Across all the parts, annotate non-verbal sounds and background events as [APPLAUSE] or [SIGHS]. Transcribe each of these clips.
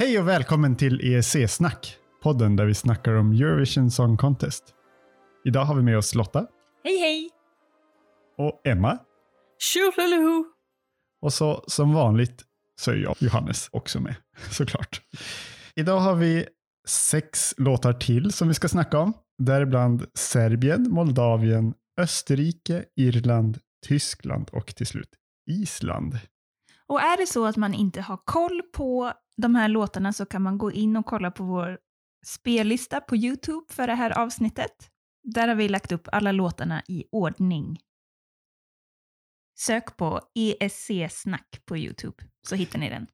Hej och välkommen till EEC-snack, podden där vi snackar om Eurovision Song Contest. Idag har vi med oss Lotta Hej hej! och Emma Tjoliluhu! och så som vanligt så är jag, Johannes, också med [LAUGHS] såklart. Idag har vi sex låtar till som vi ska snacka om, däribland Serbien, Moldavien, Österrike, Irland, Tyskland och till slut Island. Och är det så att man inte har koll på de här låtarna så kan man gå in och kolla på vår spellista på YouTube för det här avsnittet. Där har vi lagt upp alla låtarna i ordning. Sök på ESC-snack på YouTube så hittar ni den.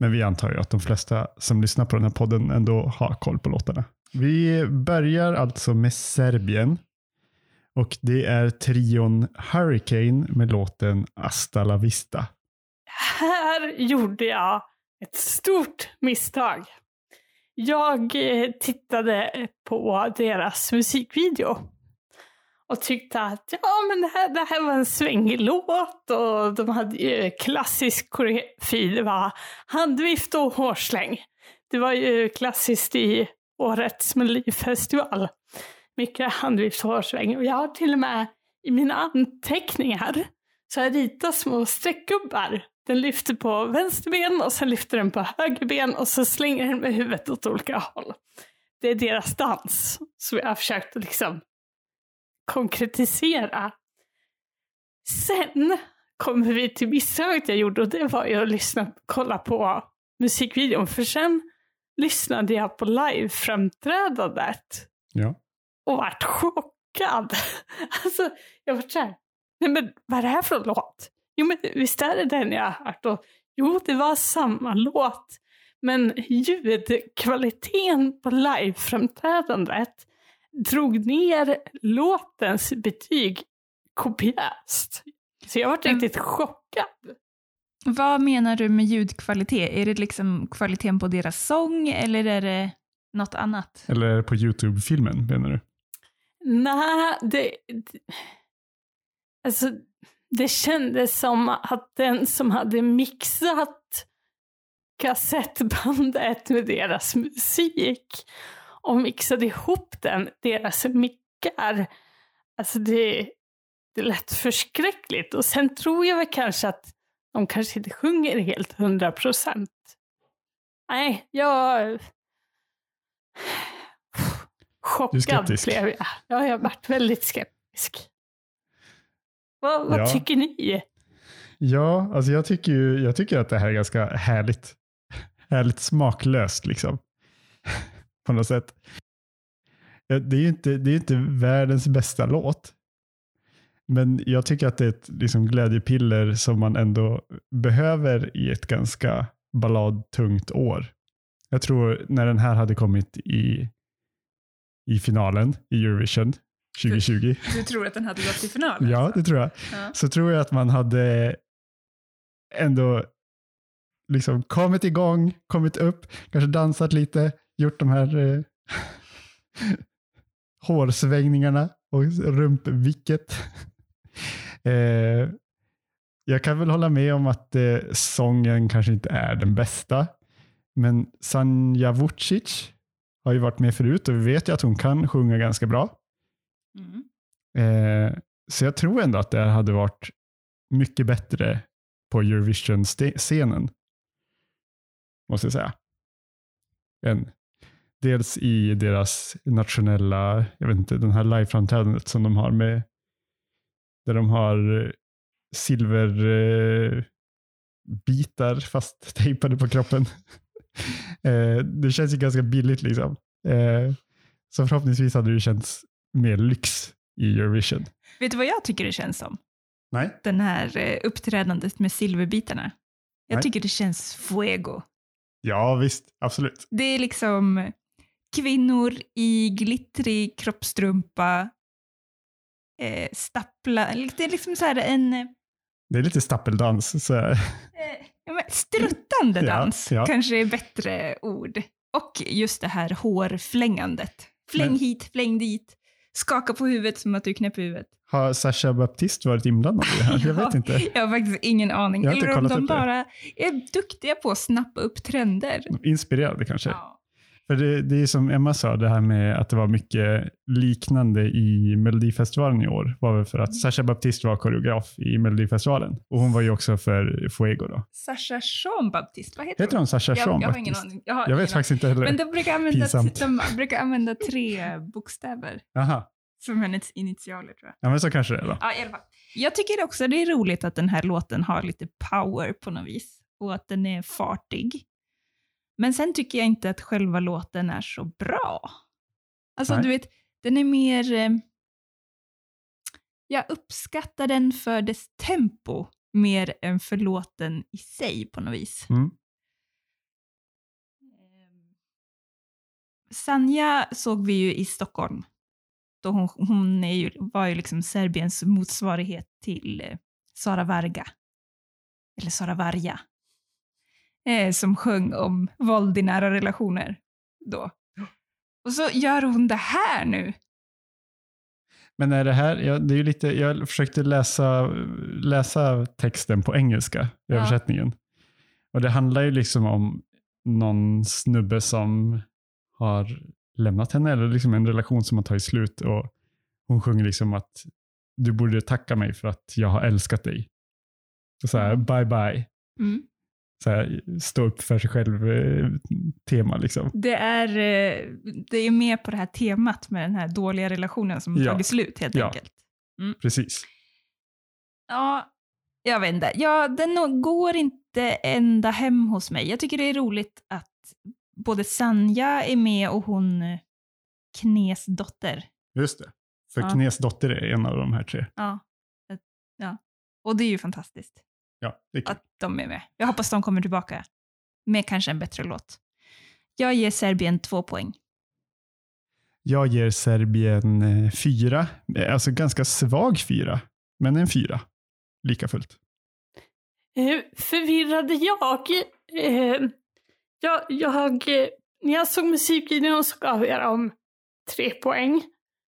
Men vi antar ju att de flesta som lyssnar på den här podden ändå har koll på låtarna. Vi börjar alltså med Serbien. Och det är trion Hurricane med låten Hasta la vista. Här gjorde jag ett stort misstag. Jag eh, tittade eh, på deras musikvideo och tyckte att ja, men det, här, det här var en svängig låt och de hade ju klassisk koreografi. Det var handvift och hårsläng. Det var ju klassiskt i årets Melodifestival. Mycket handvift och hårsläng. Och jag har till och med i mina anteckningar så jag ritat små streckgubbar. Den lyfter på vänster ben och sen lyfter den på höger ben och så slänger den med huvudet åt olika håll. Det är deras dans som jag har försökt att liksom konkretisera. Sen kommer vi till misstaget jag gjorde och det var ju att lyssna, kolla på musikvideon. För sen lyssnade jag på liveframträdandet Ja. och vart chockad. [LAUGHS] Alltså, jag var såhär, nej men vad är det här för låt? Jo men visst är det den jag har hört? Och, jo, det var samma låt. Men ljudkvaliteten på liveframträdandet drog ner låtens betyg kopiöst. Så jag var Mm. riktigt chockad. Vad menar du med ljudkvalitet? Är det liksom kvaliteten på deras sång eller är det något annat? Eller på YouTube-filmen menar du? Nej, det, det... Alltså, det kändes som att den som hade mixat kassettbandet med deras musik och mixade ihop den, deras mickar. Alltså det, det lät förskräckligt. Och sen tror jag väl kanske att de kanske inte sjunger helt hundra procent. Nej, jag... [SIGHS] Chockad blev jag. Ja, jag varit väldigt skeptisk. Vad, vad Ja. tycker ni? Ja, alltså jag tycker, ju, jag tycker att det här är ganska härligt. Härligt smaklöst liksom. [LAUGHS] på något sätt. Det är ju inte, det är inte världens bästa låt. Men jag tycker att det är ett liksom, glädjepiller som man ändå behöver i ett ganska balladtungt år. Jag tror när den här hade kommit i, i finalen i Eurovision 2020. Du tror att den hade gått till final? Ja, det tror jag. Ja. Så tror jag att man hade ändå liksom kommit igång, kommit upp, kanske dansat lite, gjort de här eh, [LAUGHS] hårsvängningarna och rumpvicket. [LAUGHS] eh, jag kan väl hålla med om att eh, sången kanske inte är den bästa. Men Sanja Vucic har ju varit med förut och vi vet ju att hon kan sjunga ganska bra. Mm. Eh, så jag tror ändå att det hade varit mycket bättre på Eurovision-scenen. Måste jag säga. Än, dels i deras nationella, jag vet inte, den här liveframträdandet som de har med, där de har silverbitar eh, eh fast [LAUGHS] tejpade på kroppen. [LAUGHS] eh, det känns ju ganska billigt liksom. Eh, så förhoppningsvis hade det känts mer lyx i Eurovision. Vet du vad jag tycker det känns som? Nej. Den här eh, uppträdandet med silverbitarna. Jag Nej. tycker det känns fuego. Ja, visst. Absolut. Det är liksom kvinnor i glittrig kroppstrumpa, eh, stappla, det är liksom så här en eh, Det är lite stappeldans. Så här. ja, men struttande Ja, dans, ja. kanske är bättre ord. Och just det här hårflängandet. Fläng Men- hit, fläng dit. Skaka på huvudet som att du knäpper huvudet. Har Sasha Baptiste varit inblandad i det här? Jag vet [LAUGHS] inte. Jag har faktiskt ingen aning. Eller om de upp det. bara är duktiga på att snappa upp trender. Inspirerade kanske. Ja. För det, det är som Emma sa, det här med att det var mycket liknande i Melodifestivalen i år var väl för Mm. att Sasha Baptiste var koreograf i Melodifestivalen. Och hon var ju också för Fuego då. Sasha Jean Baptiste, vad heter, Heter hon Sasha Jag, Jean jag har ingen aning. Jag, har Jag vet faktiskt inte heller. Men de brukar, använda, Pinsamt. de brukar använda tre bokstäver Aha. som hennes initialer tror jag. Ja, men så kanske det är då. Ja, i alla fall. Jag tycker också det är roligt att den här låten har lite power på något vis och att den är fartig. Men sen tycker jag inte att själva låten är så bra. Alltså Nej. du vet, den är mer... Eh, jag uppskattar den för dess tempo mer än för låten i sig på något vis. Mm. Ehm, Sanja såg vi ju i Stockholm. Då hon hon ju, var ju liksom Serbiens motsvarighet till eh, Sara Varga. Eller Sara Varga. Eh, som sjöng om våld i nära relationer då. Och så gör hon det här nu. Men är det här, ja, det är lite, jag försökte läsa, läsa texten på engelska, Ja. översättningen. Och det handlar ju liksom om någon snubbe som har lämnat henne, eller liksom en relation som har tagit slut. Och hon sjunger liksom att du borde tacka mig för att jag har älskat dig. Och så här, bye bye. Mm. Så här, stå upp för sig själv eh, liksom. Det, är, eh, det är med på det här temat med den här dåliga relationen som Ja. tagit slut helt Ja. enkelt. Precis. Ja, jag vet inte. Ja, den går inte ända hem hos mig. Jag tycker det är roligt att både Sanja är med och hon eh, Knes dotter. Just det. För Ja. Knes dotter är en av de här tre. Ja. Ja. Och det är ju fantastiskt Ja, det är kul. att de är med. Jag hoppas de kommer tillbaka med kanske en bättre låt. Jag ger Serbien två poäng. Jag ger Serbien eh, fyra. Eh, Alltså ganska svag fyra, men en fyra. Lika fullt. Eh, förvirrade jag. Jag, jag när jag såg musikvideon så gav jag dem tre poäng.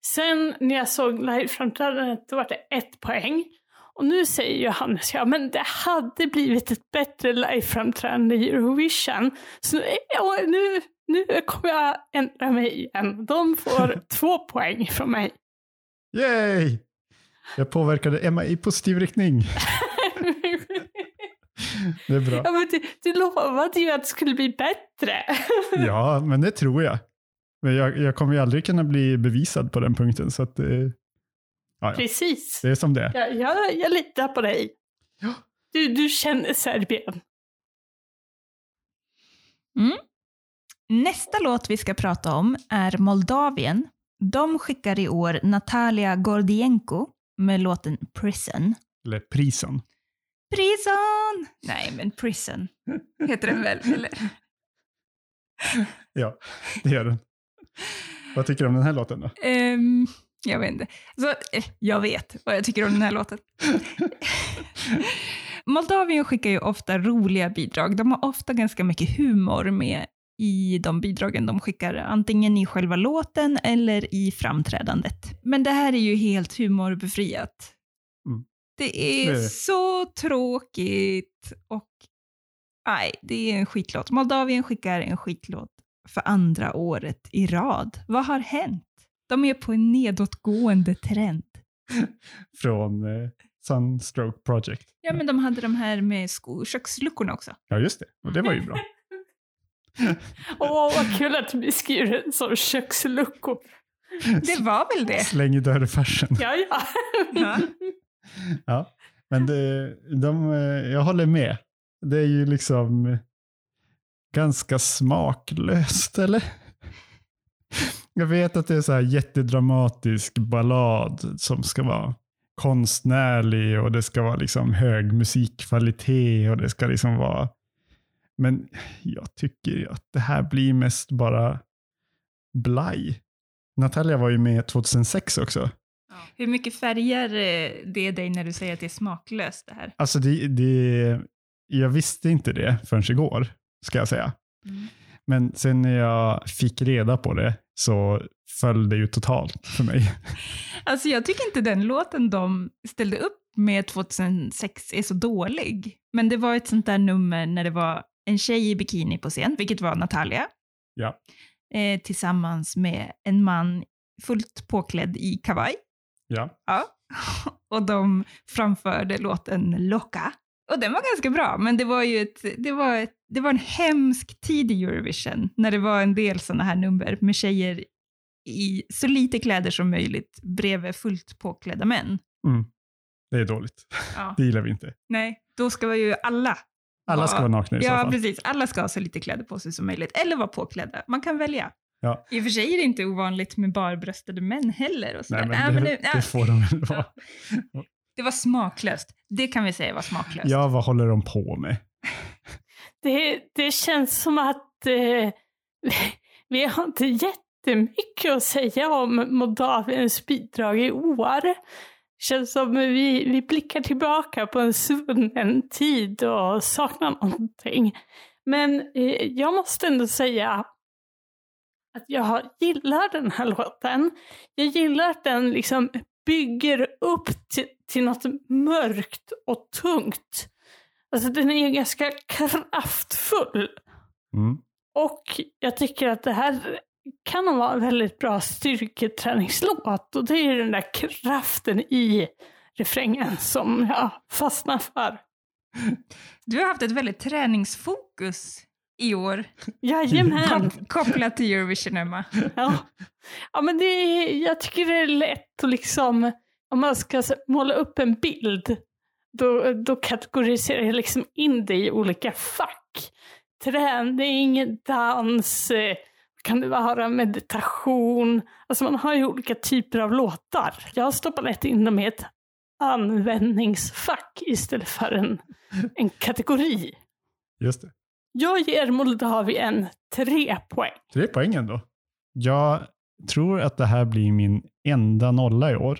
Sen när jag såg liveframträdandet då var det ett poäng. Och nu säger Johannes, ja men det hade blivit ett bättre liveframträdande i Eurovision. Så nu, nu, nu kommer jag ändra mig igen. De får [LAUGHS] två poäng från mig. Yay! Jag påverkade Emma i positiv riktning. [LAUGHS] Det är bra. ja, men du, du lovade ju att det skulle bli bättre. [LAUGHS] Ja, men det tror jag. Men jag, jag kommer ju aldrig kunna bli bevisad på den punkten, så att eh, ja, ja. Precis. det är som det. Jag, jag, jag litar på dig. Ja. Du, du känner Serbien. Nästa låt vi ska prata om är Moldavien. De skickar i år Natalia Gordienko med låten Prison. Eller prisen. Prison! Nej, men Prison [LAUGHS] heter den väl? Eller? Ja, det gör den. Vad tycker du om den här låten då? Ehm, jag vet inte. Så, eh, jag vet vad jag tycker om den här låten. [LAUGHS] Moldavien skickar ju ofta roliga bidrag. De har ofta ganska mycket humor med i de bidragen de skickar, antingen i själva låten eller i framträdandet. Men det här är ju helt humorbefriat. Mm. Det är så tråkigt och nej, det är en skitlåt. Moldavien skickar en skitlåt för andra året i rad. Vad har hänt? De är på en nedåtgående trend. [LAUGHS] Från eh, Sunstroke Project. Ja, men de hade de här med sko- köksluckorna också. Ja, just det. Och det var ju bra. [LAUGHS] Åh, vad kul att du beskriver det som köksluckor. Det var väl det? Släng i dörrfärsen. Ja, ja. Ja. Ja, men det, de, eh, jag håller med. Det är ju liksom ganska smaklöst, eller? Jag vet att det är så här jättedramatisk ballad som ska vara konstnärlig och det ska vara liksom hög musikkvalitet och det ska liksom vara... Men jag tycker att det här blir mest bara blaj. Natalia var ju med 2006 också. Hur mycket färger eh, det dig när du säger att det är smaklöst det här? Alltså det, det, jag visste inte det förrän igår, ska jag säga. Mm. Men sen när jag fick reda på det så föll det ju totalt för mig. [LAUGHS] Alltså jag tycker inte den låten de ställde upp med 2006 är så dålig. Men det var ett sånt där nummer när det var en tjej i bikini på scen, vilket var Natalia. Ja. Eh, tillsammans med en man fullt påklädd i kavaj. Ja. Ja. [LAUGHS] Och de framförde låten Loca. Och den var ganska bra, men det var ju ett, det var ett, det var en hemsk tid i Eurovision när det var en del sådana här nummer med tjejer i så lite kläder som möjligt bredvid fullt påklädda män. Mm. Det är dåligt. Ja. [LAUGHS] Det gillar vi inte. Nej, då ska ju alla Alla ska vara nakna i så Ja, fall. precis. Alla ska ha så lite kläder på sig som möjligt. Eller vara påklädda. Man kan välja. Ja. I och för sig är det inte ovanligt med barbröstade män heller. Och. Nej, men Nej, det, men nu- ja, det får de väl [LAUGHS] vara. Det var smaklöst. Det kan vi säga var smaklöst. Ja, vad håller de på med? Det, det känns som att eh, [LAUGHS] vi har inte jättemycket att säga om Moldaviens bidrag i år. känns som vi, vi blickar tillbaka på en svunnen tid och saknar någonting. Men eh, jag måste ändå säga att jag gillar den här låten. Jag gillar att den liksom bygger upp till, något mörkt och tungt. Alltså den är ganska kraftfull. Mm. Och jag tycker att det här kan vara en väldigt bra styrketräningslåt. Och det är den där kraften i refrängen som jag fastnar för. Du har haft ett väldigt träningsfokus i år. Jajamän! Kop- kopplat till Eurovision, Emma. Ja, ja men det jag tycker det är lätt att liksom, om man ska måla upp en bild, då, då kategoriserar jag liksom in det i olika fack. Träning, dans, eh, kan det vara meditation? Alltså man har ju olika typer av låtar. Jag har stoppat in dem i ett användningsfack istället för en, en kategori. Just det. Jag ger Moldavien tre poäng. Tre poäng ändå. Jag tror att det här blir min enda nolla i år.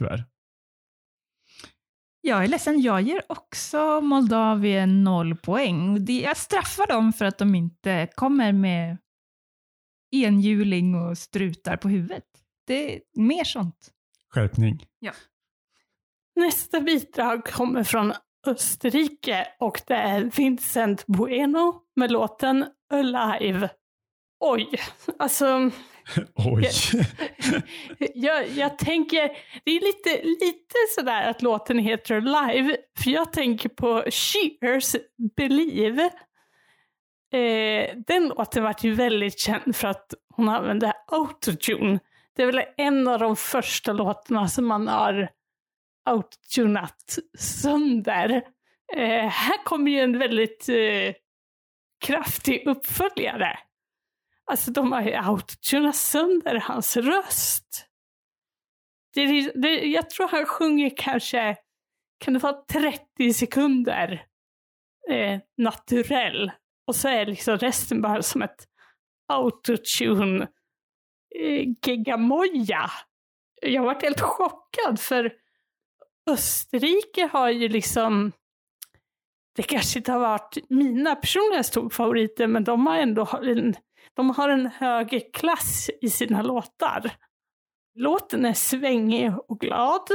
Tyvärr. Jag är ledsen, jag ger också Moldavien noll poäng. Jag straffar dem för att de inte kommer med enhjuling och strutar på huvudet. Det är mer sånt. Skärpning. Nästa bidrag kommer från Österrike och det är Vincent Bueno med låten Alive. Oj, alltså Oj. [LAUGHS] jag, jag tänker, det är lite, lite sådär att låten heter Alive, för jag tänker på Cheers Believe. Eh, den låten vart ju väldigt känd för att hon använde autotune. Det är väl en av de första låtarna som man har autotunat sönder. Eh, här kommer ju en väldigt eh, kraftig uppföljare. Alltså de har ju autotunat sönder hans röst. Det, det, jag tror han sjunger kanske, kan det vara 30 sekunder eh, naturell. Och så är liksom resten bara som ett autotune eh, geggamoja. Jag varit helt chockad för Österrike har ju liksom det kanske inte har varit mina personliga storfavoriter men de har ändå en, de har en högre klass i sina låtar. Låten är svängig och glad.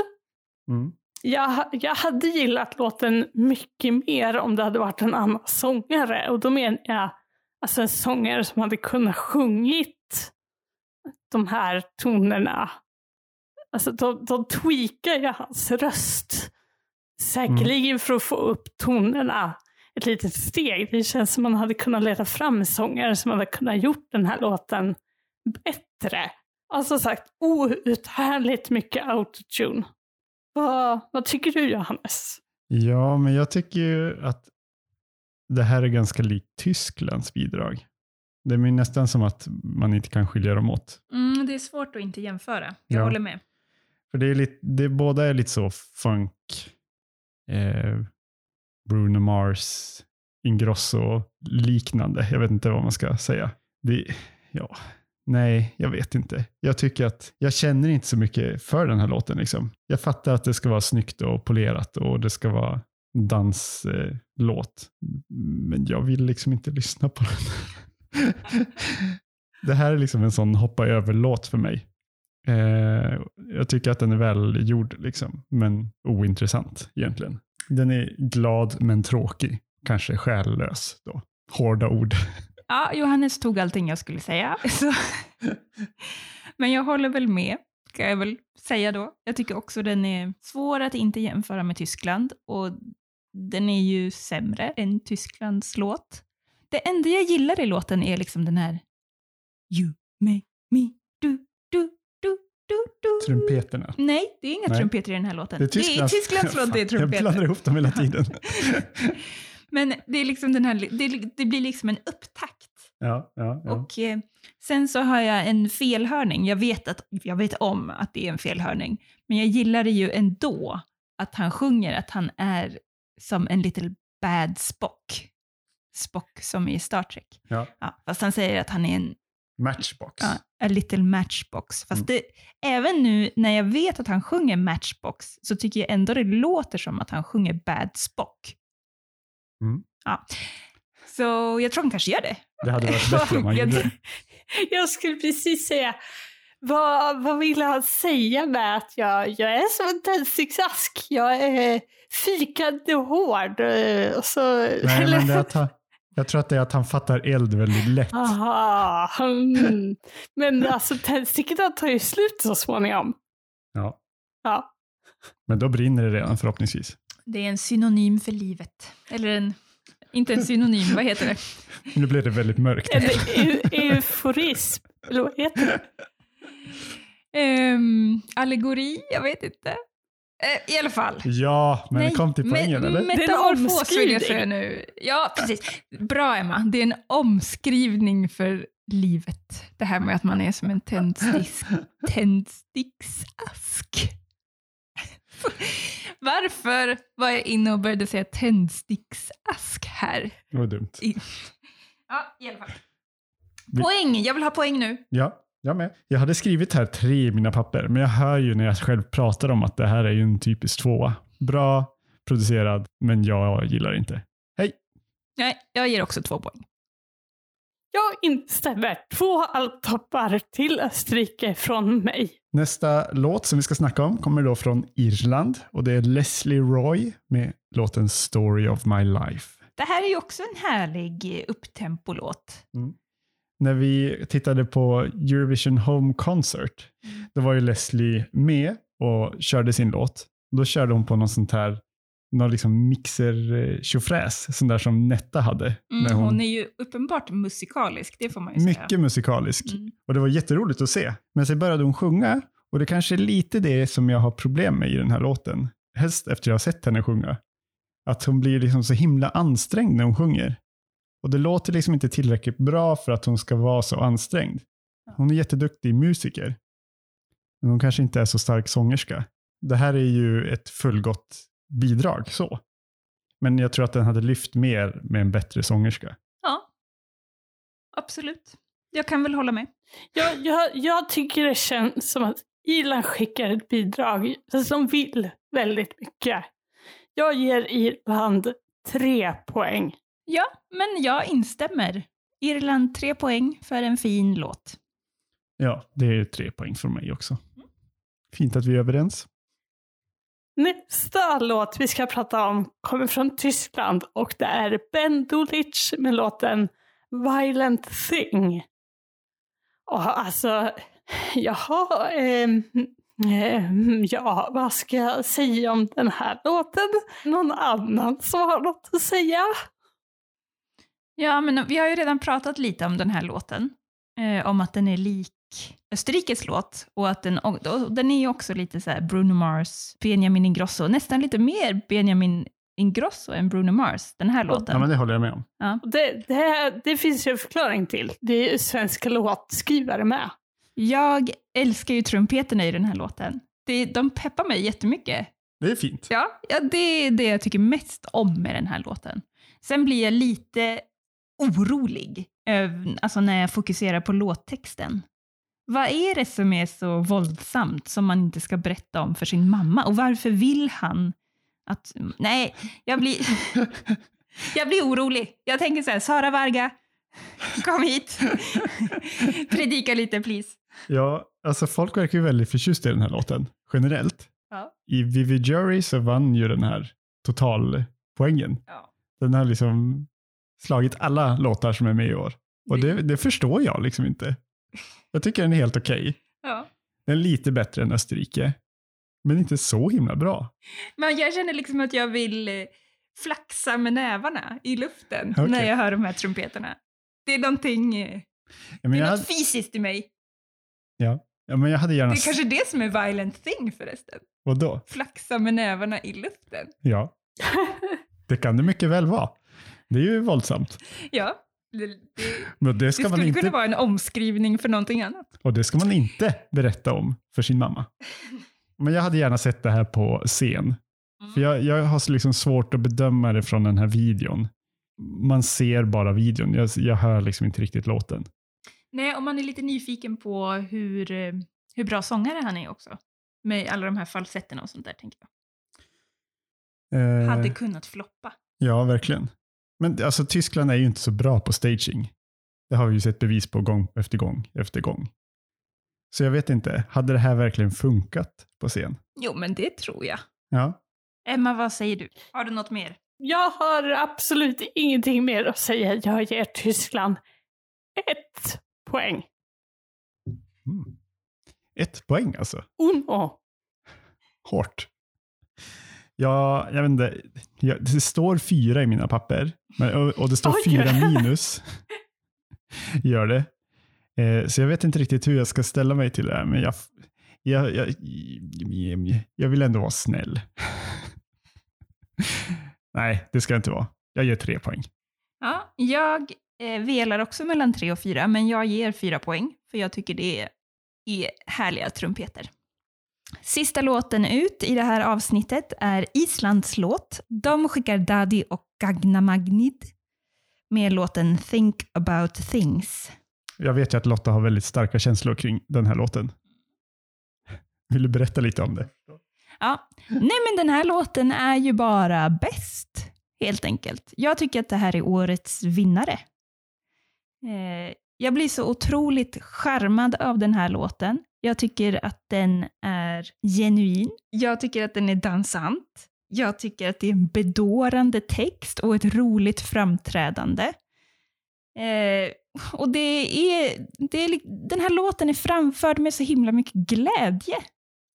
Mm. Jag, jag hade gillat låten mycket mer om det hade varit en annan sångare. Och då menar jag alltså en sångare som hade kunnat sjungit de här tonerna. Alltså de, de tweakar ju hans röst. Säkerligen för att få upp tonerna ett litet steg. Det känns som man hade kunnat leta fram sångare som hade kunnat gjort den här låten bättre. Alltså sagt, outhärdligt mycket autotune. Vad, vad tycker du Johannes? Ja, men jag tycker ju att det här är ganska likt Tysklands bidrag. Det är nästan som att man inte kan skilja dem åt. Mm, det är svårt att inte jämföra. Jag Ja. håller med. För det är lite, det, båda är lite så funk, eh, Bruno Mars, Ingrosso liknande. Jag vet inte vad man ska säga. Det, ja, nej, jag vet inte. Jag tycker att jag känner inte så mycket för den här låten. Liksom. Jag fattar att det ska vara snyggt och polerat och det ska vara en danslåt. Eh, men jag vill liksom inte lyssna på den. [LAUGHS] det här är liksom en sån hoppa över-låt för mig. Eh, jag tycker att den är välgjord liksom, men ointressant egentligen. Den är glad men tråkig, kanske själlös då. Hårda ord. [LAUGHS] Ja, Johannes tog allting jag skulle säga. [LAUGHS] Så. Men jag håller väl med, ska jag väl säga då. Jag tycker också den är svår att inte jämföra med Tyskland och den är ju sämre än Tysklands låt. Det enda jag gillar i låten är liksom den här You make me do, do, do. Trumpeterna. Nej, det är inga Nej. trumpeter i den här låten. Det är Tysklands, det är Tysklands låt, det är [LAUGHS] Jag trumpeter. blandar ihop dem hela tiden. [LAUGHS] Men det, är liksom den här, det, det blir liksom en upptakt. Ja, ja, ja. Och eh, sen så har jag en felhörning. Jag vet, att, jag vet om att det är en felhörning, men jag gillar det ju ändå att han sjunger att han är som en little bad Spock. Spock som i Star Trek. Ja. Ja, fast han säger att han är en Matchbox. ja, a little matchbox. Fast Mm. det, även nu när jag vet att han sjunger matchbox så tycker jag ändå det låter som att han sjunger bad Spock. Mm. Ja. Så jag tror han kanske gör det. Det hade varit bättre om han [LAUGHS] gjorde det. [LAUGHS] Jag skulle precis säga, vad, vad vill han säga med att jag, jag är som en tändsticksask? Jag är fikande hård. eh, Och så, Nej, men det är att [LAUGHS] han, jag tror att det är att han fattar eld väldigt lätt. Aha, mm. Men alltså tändstickorna tar ju slut så småningom. Ja. Ja. Men då brinner det redan förhoppningsvis. Det är en synonym för livet. Eller en, inte en synonym, vad heter det? [LAUGHS] Nu blev det väldigt mörkt. Eller eu- euforism. Eller vad heter det? Ehm, allegori, jag vet inte. Eh, I alla fall. Ja, men kom till poängen me- eller? Det är en Metamorfos vill jag omskrivning. säga nu. Ja, precis. Bra Emma, det är en omskrivning för livet. Det här med att man är som en tändstick, [LAUGHS] tändsticksask. Varför var jag inne och började säga tändsticksask här? Det var dumt. I, ja, i alla fall. Poäng, jag vill ha poäng nu. Ja, jag med. Jag hade skrivit här tre i mina papper, men jag hör ju när jag själv pratar om att det här är ju en typisk tvåa. Bra producerad, men jag gillar inte. Nej, jag ger också två poäng. Jag instämmer. Två alptoppar till Österrike från mig. Nästa låt som vi ska snacka om kommer då från Irland och det är Leslie Roy med låten Story of My Life. Det här är ju också en härlig eh, upptempolåt. När vi tittade på Eurovision Home Concert, då var ju Leslie med och körde sin låt. Då körde hon på någon sånt här någon liksom mixer eh, sån där som Netta hade. när Mm, hon, hon är ju uppenbart musikalisk, det får man ju säga. mycket musikalisk. Mm. Och det var jätteroligt att se. Men sen började hon sjunga och det kanske är lite det som jag har problem med i den här låten. Helst efter jag har sett henne sjunga. Att hon blir liksom så himla ansträngd när hon sjunger. Och det låter liksom inte tillräckligt bra för att hon ska vara så ansträngd. Hon är jätteduktig musiker. Men hon kanske inte är så stark sångerska. Det här är ju ett fullgott bidrag så. Men jag tror att den hade lyft mer med en bättre sångerska. Ja, absolut. Jag kan väl hålla med. Jag, jag, jag tycker det känns som att Irland skickar ett bidrag som vill väldigt mycket. Jag ger Irland tre poäng. Ja, men jag instämmer. Irland, tre poäng för en fin låt. Ja, det är tre poäng för mig också. Fint att vi är överens. Nästa låt vi ska prata om kommer från Tyskland och det är Ben Dolic med låten Violent Thing. Och alltså, jaha, ehm, ehm, ja, vad ska jag säga om den här låten? Någon annan som har något att säga? Ja, men vi har ju redan pratat lite om den här låten. Eh, om att den är lik Österrikes låt och att den, och, och den är ju också lite så här Bruno Mars, Benjamin Ingrosso, nästan lite mer Benjamin Ingrosso än Bruno Mars, den här låten. Ja, men det håller jag med om. Och Det, det, det finns ju en förklaring till. Det är ju svenska låtskrivare med. Jag älskar ju trumpeterna i den här låten. Det, de peppar mig jättemycket. Det är fint. Ja, ja, det är det jag tycker mest om med den här låten. Sen blir jag lite orolig öv- alltså när jag fokuserar på låttexten. Vad är det som är så våldsamt som man inte ska berätta om för sin mamma? Och varför vill han att... Nej, jag blir, [LAUGHS] jag blir orolig. Jag tänker så här, Sara Varga, Kom hit. [LAUGHS] Predika lite please. Ja, alltså folk verkar ju väldigt förtjusta i den här låten, generellt. Ja. I Vivid Jury så vann ju den här totalpoängen. Ja. Den har liksom slagit alla låtar som är med i år. Och det, det förstår jag liksom inte. Jag tycker den är helt okej. Ja. Den är lite bättre än Österrike. Men inte så himla bra. Men jag känner liksom att jag vill eh, flaxa med nävarna i luften Okej. när jag hör de här trumpeterna. Det är någonting, eh, Ja, det är något hade, fysiskt i mig. ja, ja, men jag hade gärna... Det är kanske det som är violent thing förresten. Vadå? Flaxa med nävarna i luften. Ja, [LAUGHS] det kan det mycket väl vara. Det är ju våldsamt. Ja, det, det, Men det det ska man skulle inte, kunna vara en omskrivning för någonting annat. och det ska man inte berätta om för sin mamma. Men jag hade gärna sett det här på scen. För jag, jag har liksom svårt att bedöma det från den här videon. Man ser bara videon. Jag, jag hör liksom inte riktigt låten. Nej, om man är lite nyfiken på hur, eh, hur bra sångare han är också. Med alla de här falsetterna och sånt där, tänker jag. Eh, Hade kunnat floppa. Ja, verkligen. Men alltså, Tyskland är ju inte så bra på staging. Det har vi ju sett bevis på gång efter gång efter gång. Så jag vet inte, hade det här verkligen funkat på scen? Jo, men det tror jag. Ja, Emma, vad säger du? Har du något mer? Jag har absolut ingenting mer att säga. Jag ger Tyskland ett poäng. mm. Ett poäng alltså. Uno. Hårt. Ja, jag vet inte. Det står fyra i mina papper. Men, och, det står Oj. fyra [LAUGHS] minus. Gör det. Eh, så jag vet inte riktigt hur jag ska ställa mig till det här. Men jag, jag, jag, jag vill ändå vara snäll. [LAUGHS] Nej, det ska jag inte vara. Jag ger tre poäng. Ja, jag eh, velar också mellan tre och fyra, men jag ger fyra poäng, för jag tycker det är, är härliga trumpeter. Sista låten ut i det här avsnittet är Islands låt. De skickar Daddy och Gagna Magnid med låten Think about things. Jag vet ju att Lotta har väldigt starka känslor kring den här låten. Vill du berätta lite om det? Ja, nej men den här låten är ju bara bäst, helt enkelt. Jag tycker att det här är årets vinnare. Eh, jag blir så otroligt charmad av den här låten. Jag tycker att den är genuin. Jag tycker att den är dansant. Jag tycker att det är en bedårande text och ett roligt framträdande. Eh, och det är, det är, den här låten är framförd med så himla mycket glädje.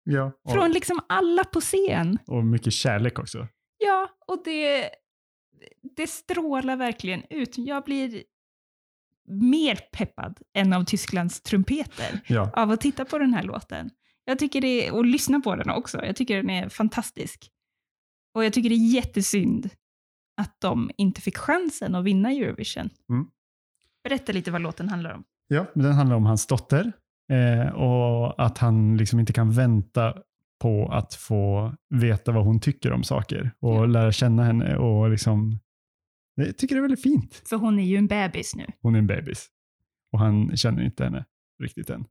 Ja. Och, Från liksom alla på scen. och mycket kärlek också. Ja, och det, det strålar verkligen ut. Jag blir mer peppad än av Tysklands trumpeter Ja, av att titta på den här låten. Jag tycker det är, och lyssna på den också. Jag tycker den är fantastisk. Och jag tycker det är jättesynd att de inte fick chansen att vinna Eurovision. Mm. Berätta lite vad låten handlar om. ja den handlar om hans dotter eh, och att han liksom inte kan vänta på att få veta vad hon tycker om saker och Ja. lära känna henne och liksom jag tycker det är väldigt fint. För hon är ju en bebis nu. Hon är en bebis och han känner inte henne riktigt än.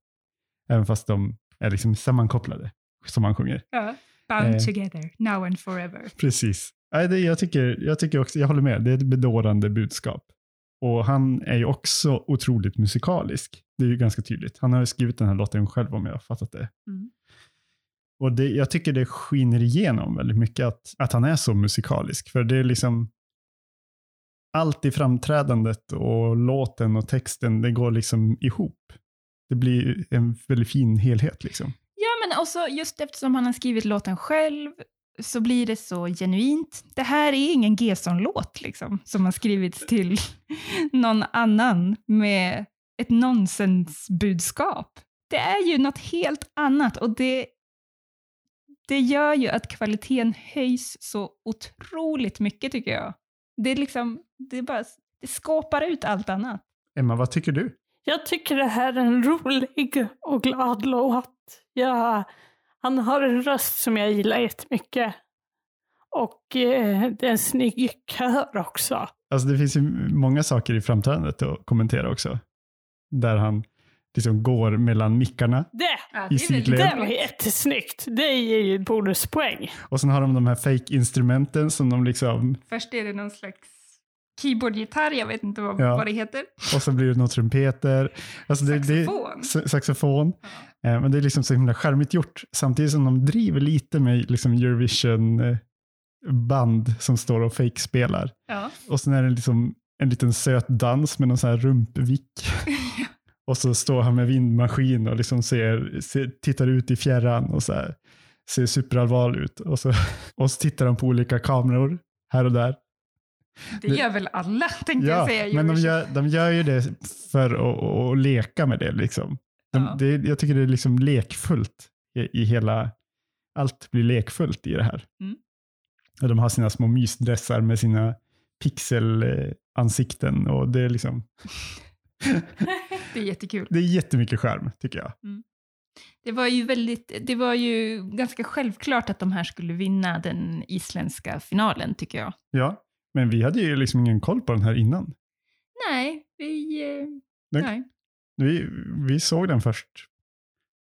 Även fast de är liksom sammankopplade, som han sjunger. Ja. Bound Eh. together, now and forever. Precis. Nej, jag, tycker, jag tycker också, jag håller med, det är ett bedårande budskap. Och han är ju också otroligt musikalisk. Det är ju ganska tydligt. Han har ju skrivit den här låten själv om jag har fattat det. Mm. Och det, jag tycker det skiner igenom väldigt mycket att, att han är så musikalisk. För det är liksom allt i framträdandet och låten och texten, det går liksom ihop. Det blir en väldigt fin helhet liksom. Ja, men också just eftersom han har skrivit låten själv så blir det så genuint. Det här är ingen Gesson-låt liksom, som har skrivits till [LAUGHS] någon annan med ett nonsensbudskap. Det är ju något helt annat och det, det gör ju att kvaliteten höjs så otroligt mycket tycker jag. Det är liksom, det bara, det skapar ut allt annat. Emma, vad tycker du? Jag tycker det här är en rolig och glad låt. Ja, han har en röst som jag gillar jättemycket. Och eh, det är en snygg kör också. Alltså det finns ju många saker i framträdandet att kommentera också. Där han liksom går mellan mickarna. Det, I sidled. det var jättesnyggt. Det ger ju bonuspoäng. Och sen har de de här fake-instrumenten som de liksom... Först är det någon slags keyboardgitarr, jag vet inte vad, Ja. vad det heter. Och så blir det några trumpeter. Alltså det, det, Saxofon. sa- saxofon. Eh, Men det är liksom så himla charmigt gjort. Samtidigt som de driver lite med liksom Eurovision-band som står och fake-spelar. Ja. Och sen är det liksom en liten söt dans med någon sån här rumpvick. [LAUGHS] och så står han med vindmaskin och liksom ser, ser, tittar ut i fjärran och så här, ser superallvarlig ut. Och så, [LAUGHS] och så tittar de på olika kameror här och där. Det gör väl alla, [LAUGHS] tänkte Ja, jag säga. men de gör, de gör ju det för att, att, leka med det. Liksom. De, Ja. det. Jag tycker det är liksom lekfullt i, i hela, allt blir lekfullt i det här. Mm. Och de har sina små mysdressar med sina pixelansikten och det är liksom, [LAUGHS] Det är jättekul. det är jättemycket skärm tycker jag. Det var ju väldigt, det var ju ganska självklart att de här skulle vinna den isländska finalen, tycker jag. Ja, men vi hade ju liksom ingen koll på den här innan. Nej, vi... eh, Nej. Vi, vi såg den först,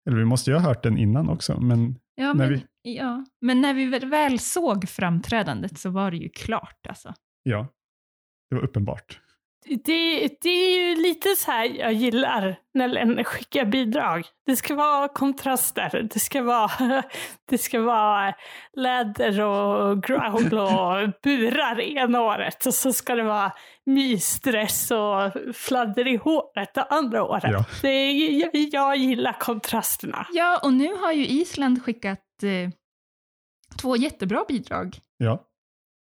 eller vi måste ju ha hört den innan också, men Ja, När men, ja. men när vi väl- väl såg framträdandet så var det ju klart alltså. ja, det var uppenbart. Det, det är ju lite så här jag gillar när länder skickar bidrag. Det ska vara kontraster. Det ska vara, [LAUGHS] det ska vara läder och growl och burar ena året. Och så ska det vara mysdress och fladder i håret det andra året. Ja. Det är, jag, jag gillar kontrasterna. Ja, och nu har ju Island skickat eh, två jättebra bidrag. Ja,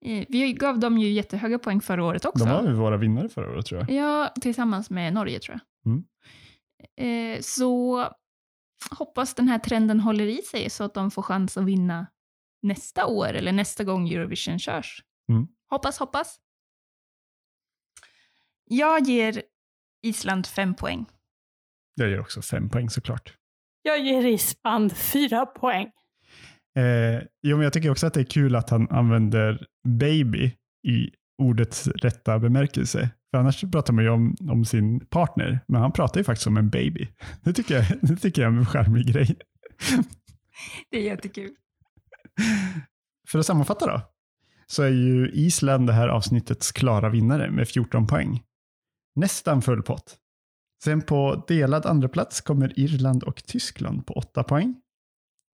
vi gav dem ju jättehöga poäng förra året också. de var ju våra vinnare förra året tror jag. Ja, tillsammans med Norge tror jag. Mm. Eh, så hoppas den här trenden håller i sig så att de får chans att vinna nästa år eller nästa gång Eurovision körs. Mm. Hoppas, hoppas. Jag ger Island fem poäng. Jag ger också fem poäng såklart. Jag ger Island fyra poäng. Eh, jo, men jag tycker också att det är kul att han använder baby i ordets rätta bemärkelse. För annars pratar man ju om, om sin partner, men han pratar ju faktiskt om en baby. [LAUGHS] Det tycker jag, [LAUGHS] det tycker jag är en charmig grej. [LAUGHS] Det är jättekul. För att sammanfatta då, så är ju Island det här avsnittets klara vinnare med 14 poäng. Nästan full pott. Sen på delad andra plats kommer Irland och Tyskland på 8 poäng.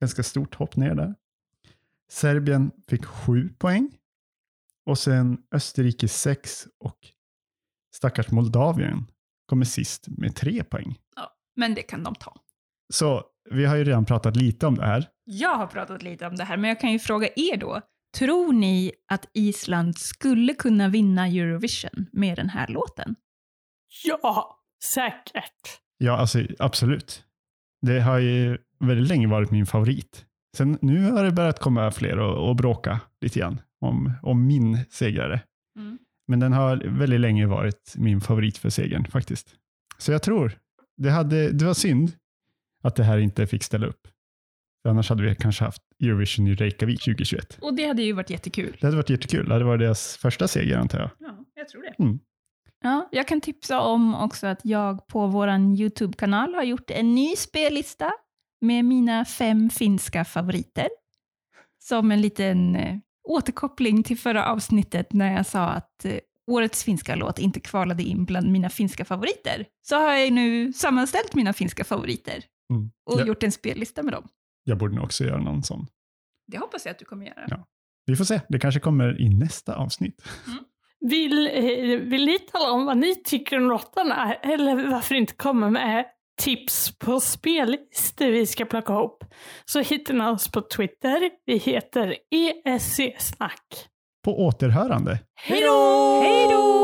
Ganska stort hopp ner där. Serbien fick 7 poäng. Och sen Österrike 6 och stackars Moldavien kommer sist med 3 poäng. Men det kan de ta. Så vi har ju redan pratat lite om det här. Jag har pratat lite om det här, men jag kan ju fråga er då. Tror ni att Island skulle kunna vinna Eurovision med den här låten? Ja, säkert. Ja, alltså absolut. Det har ju väldigt länge varit min favorit. Sen nu har det börjat komma fler och, och bråka lite grann om, om min segrare. Mm. Men den har väldigt länge varit min favorit för segern faktiskt. Så jag tror, det, hade, det var synd att det här inte fick ställa upp. För annars hade vi kanske haft Eurovision i Reykjavik 2021. Och det hade ju varit jättekul. Det hade varit jättekul. Det hade varit deras första seger antar jag. Ja, jag tror det. Mm. Ja, jag kan tipsa om också att jag på vår YouTube-kanal har gjort en ny spellista med mina fem finska favoriter. Som en liten eh, återkoppling till förra avsnittet när jag sa att eh, årets finska låt inte kvalade in bland mina finska favoriter. Så har jag nu sammanställt mina finska favoriter Mm. och Ja, gjort en spellista med dem. jag borde nog också göra någon sån. Det hoppas jag att du kommer göra. Ja. Vi får se, det kanske kommer i nästa avsnitt. Vill, eh, vill ni tala om vad ni tycker om låtarna? Eller varför inte komma med tips på spellistor vi ska plocka ihop? Så hittar ni oss på Twitter. Vi heter ESC-snack. På återhörande. Hej då! Hej då!